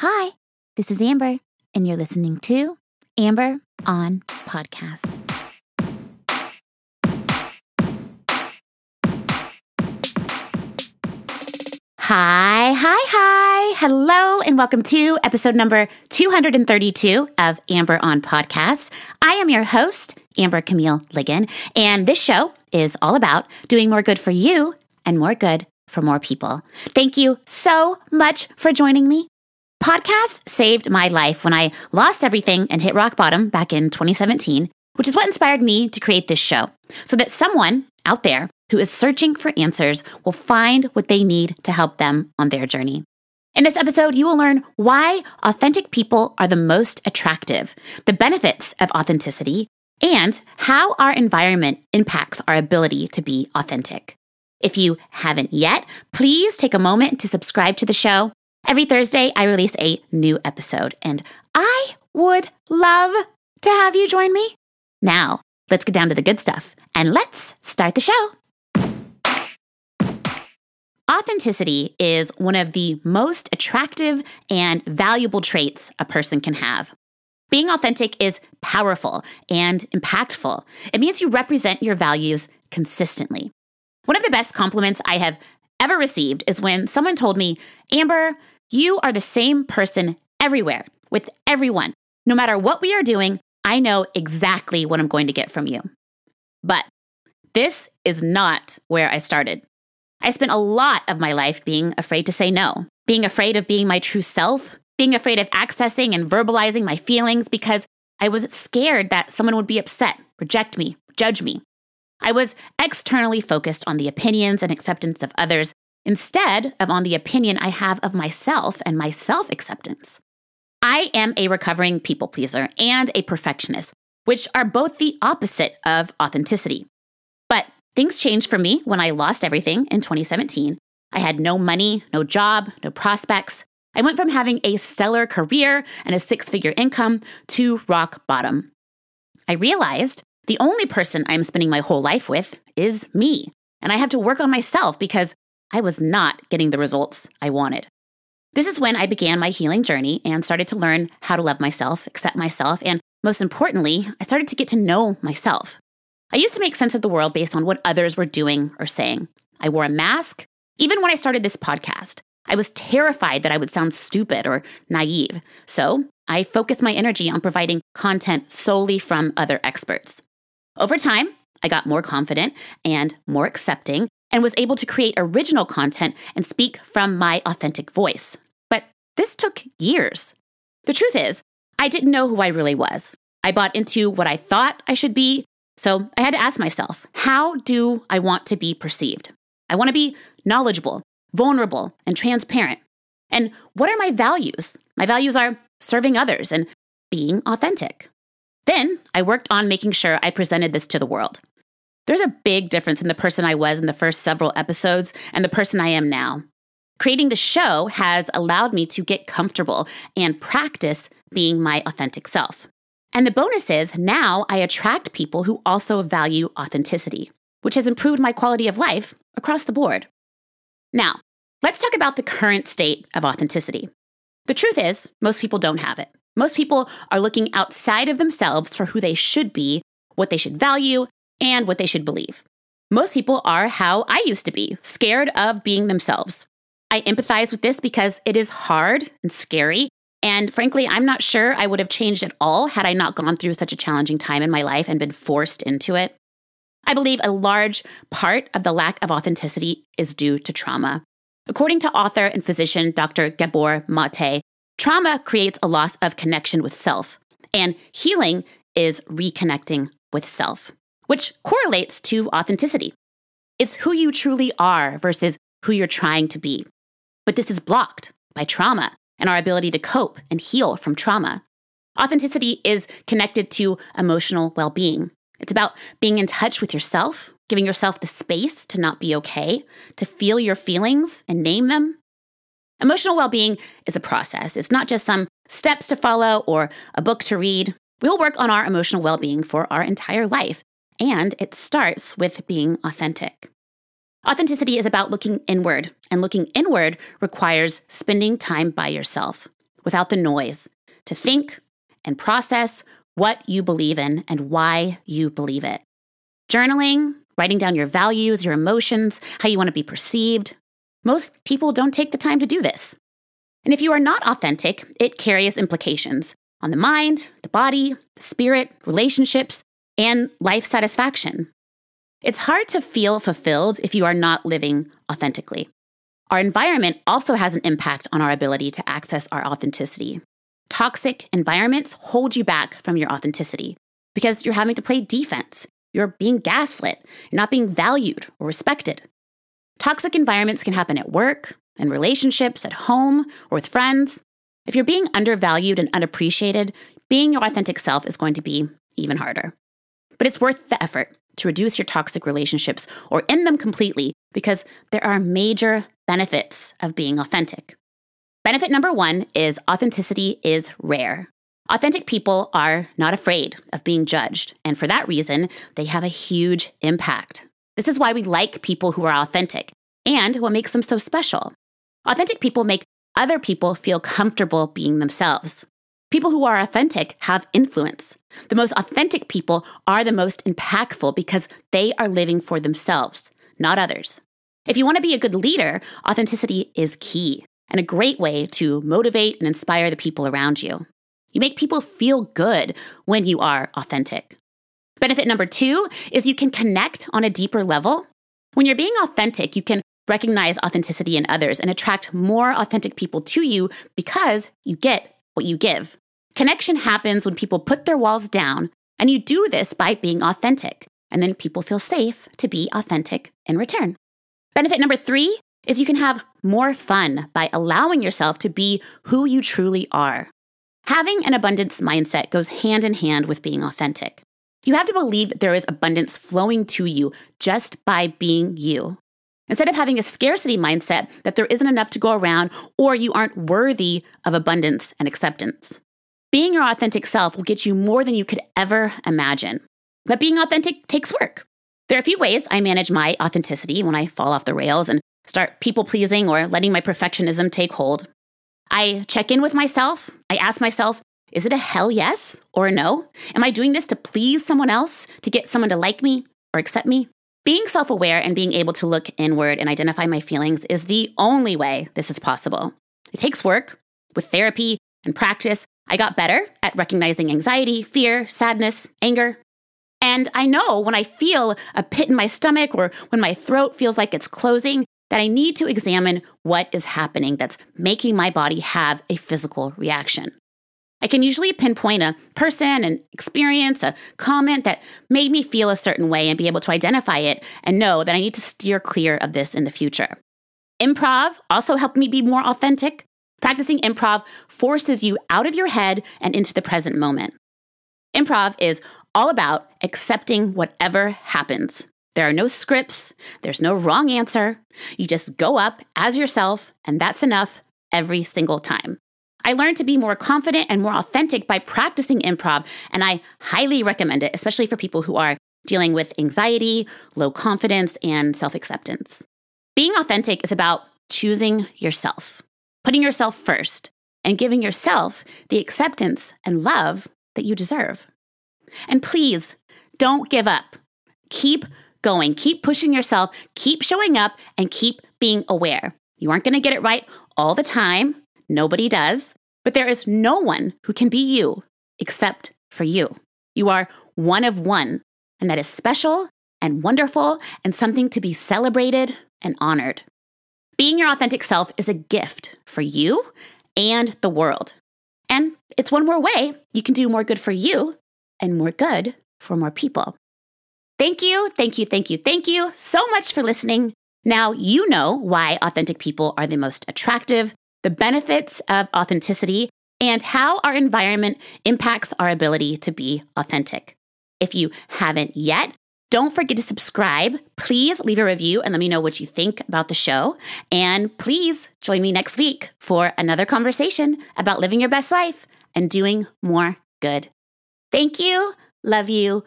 Hi, this is Amber, and you're listening to Amber on Podcast. Hi, hi, hi. Hello, and welcome to episode number 232 of Amber on Podcast. I am your host, Amber Camille Ligon, and this show is all about doing more good for you and more good for more people. Thank you so much for joining me. Podcast saved my life when I lost everything and hit rock bottom back in 2017, which is what inspired me to create this show so that someone out there who is searching for answers will find what they need to help them on their journey. In this episode, you will learn why authentic people are the most attractive, the benefits of authenticity, and how our environment impacts our ability to be authentic. If you haven't yet, please take a moment to subscribe to the show. Every Thursday, I release a new episode, and I would love to have you join me. Now, let's get down to the good stuff and let's start the show. Authenticity is one of the most attractive and valuable traits a person can have. Being authentic is powerful and impactful. It means you represent your values consistently. One of the best compliments I have ever received is when someone told me, Amber, you are the same person everywhere with everyone. No matter what we are doing, I know exactly what I'm going to get from you. But this is not where I started. I spent a lot of my life being afraid to say no, being afraid of being my true self, being afraid of accessing and verbalizing my feelings because I was scared that someone would be upset, reject me, judge me. I was externally focused on the opinions and acceptance of others instead of on the opinion I have of myself and my self acceptance. I am a recovering people pleaser and a perfectionist, which are both the opposite of authenticity. But things changed for me when I lost everything in 2017. I had no money, no job, no prospects. I went from having a stellar career and a six figure income to rock bottom. I realized the only person I'm spending my whole life with is me, and I have to work on myself because I was not getting the results I wanted. This is when I began my healing journey and started to learn how to love myself, accept myself, and most importantly, I started to get to know myself. I used to make sense of the world based on what others were doing or saying. I wore a mask. Even when I started this podcast, I was terrified that I would sound stupid or naive. So I focused my energy on providing content solely from other experts. Over time, I got more confident and more accepting and was able to create original content and speak from my authentic voice. But this took years. The truth is, I didn't know who I really was. I bought into what I thought I should be, so I had to ask myself, how do I want to be perceived? I want to be knowledgeable, vulnerable, and transparent. And what are my values? My values are serving others and being authentic. Then I worked on making sure I presented this to the world. There's a big difference in the person I was in the first several episodes and the person I am now. Creating the show has allowed me to get comfortable and practice being my authentic self. And the bonus is now I attract people who also value authenticity, which has improved my quality of life across the board. Now, let's talk about the current state of authenticity. The truth is, most people don't have it. Most people are looking outside of themselves for who they should be, what they should value, and what they should believe. Most people are how I used to be, scared of being themselves. I empathize with this because it is hard and scary. And frankly, I'm not sure I would have changed at all had I not gone through such a challenging time in my life and been forced into it. I believe a large part of the lack of authenticity is due to trauma. According to author and physician Dr. Gabor Mate, trauma creates a loss of connection with self, and healing is reconnecting with self which correlates to authenticity. It's who you truly are versus who you're trying to be. But this is blocked by trauma and our ability to cope and heal from trauma. Authenticity is connected to emotional well being. It's about being in touch with yourself, giving yourself the space to not be okay, to feel your feelings and name them. Emotional well being is a process. It's not just some steps to follow or a book to read. We'll work on our emotional well being for our entire life and it starts with being authentic. Authenticity is about looking inward, and looking inward requires spending time by yourself, without the noise, to think and process what you believe in and why you believe it. Journaling, writing down your values, your emotions, how you want to be perceived. Most people don't take the time to do this. And if you are not authentic, it carries implications on the mind, the body, the spirit, relationships, and life satisfaction. It's hard to feel fulfilled if you are not living authentically. Our environment also has an impact on our ability to access our authenticity. Toxic environments hold you back from your authenticity because you're having to play defense. You're being gaslit. You're not being valued or respected. Toxic environments can happen at work, in relationships, at home, or with friends. If you're being undervalued and unappreciated, being your authentic self is going to be even harder. But it's worth the effort to reduce your toxic relationships or end them completely because there are major benefits of being authentic. Benefit number one is authenticity is rare. Authentic people are not afraid of being judged, and for that reason, they have a huge impact. This is why we like people who are authentic and what makes them so special. Authentic people make other people feel comfortable being themselves. People who are authentic have influence. The most authentic people are the most impactful because they are living for themselves, not others. If you want to be a good leader, authenticity is key and a great way to motivate and inspire the people around you. You make people feel good when you are authentic. Benefit number two is you can connect on a deeper level. When you're being authentic, you can recognize authenticity in others and attract more authentic people to you because you get what you give. Connection happens when people put their walls down, and you do this by being authentic. And then people feel safe to be authentic in return. Benefit number three is you can have more fun by allowing yourself to be who you truly are. Having an abundance mindset goes hand in hand with being authentic. You have to believe there is abundance flowing to you just by being you. Instead of having a scarcity mindset that there isn't enough to go around or you aren't worthy of abundance and acceptance. Being your authentic self will get you more than you could ever imagine. But being authentic takes work. There are a few ways I manage my authenticity when I fall off the rails and start people pleasing or letting my perfectionism take hold. I check in with myself. I ask myself, is it a hell yes or a no? Am I doing this to please someone else, to get someone to like me or accept me? Being self aware and being able to look inward and identify my feelings is the only way this is possible. It takes work. With therapy and practice, I got better at recognizing anxiety, fear, sadness, anger. And I know when I feel a pit in my stomach or when my throat feels like it's closing, that I need to examine what is happening that's making my body have a physical reaction. I can usually pinpoint a person, an experience, a comment that made me feel a certain way and be able to identify it and know that I need to steer clear of this in the future. Improv also helped me be more authentic. Practicing improv forces you out of your head and into the present moment. Improv is all about accepting whatever happens. There are no scripts, there's no wrong answer. You just go up as yourself, and that's enough every single time. I learned to be more confident and more authentic by practicing improv, and I highly recommend it, especially for people who are dealing with anxiety, low confidence, and self acceptance. Being authentic is about choosing yourself, putting yourself first, and giving yourself the acceptance and love that you deserve. And please don't give up. Keep going, keep pushing yourself, keep showing up, and keep being aware. You aren't going to get it right all the time. Nobody does. But there is no one who can be you except for you. You are one of one, and that is special and wonderful and something to be celebrated and honored. Being your authentic self is a gift for you and the world. And it's one more way you can do more good for you and more good for more people. Thank you, thank you, thank you, thank you so much for listening. Now you know why authentic people are the most attractive, the benefits of authenticity, and how our environment impacts our ability to be authentic. If you haven't yet, don't forget to subscribe. Please leave a review and let me know what you think about the show. And please join me next week for another conversation about living your best life and doing more good. Thank you. Love you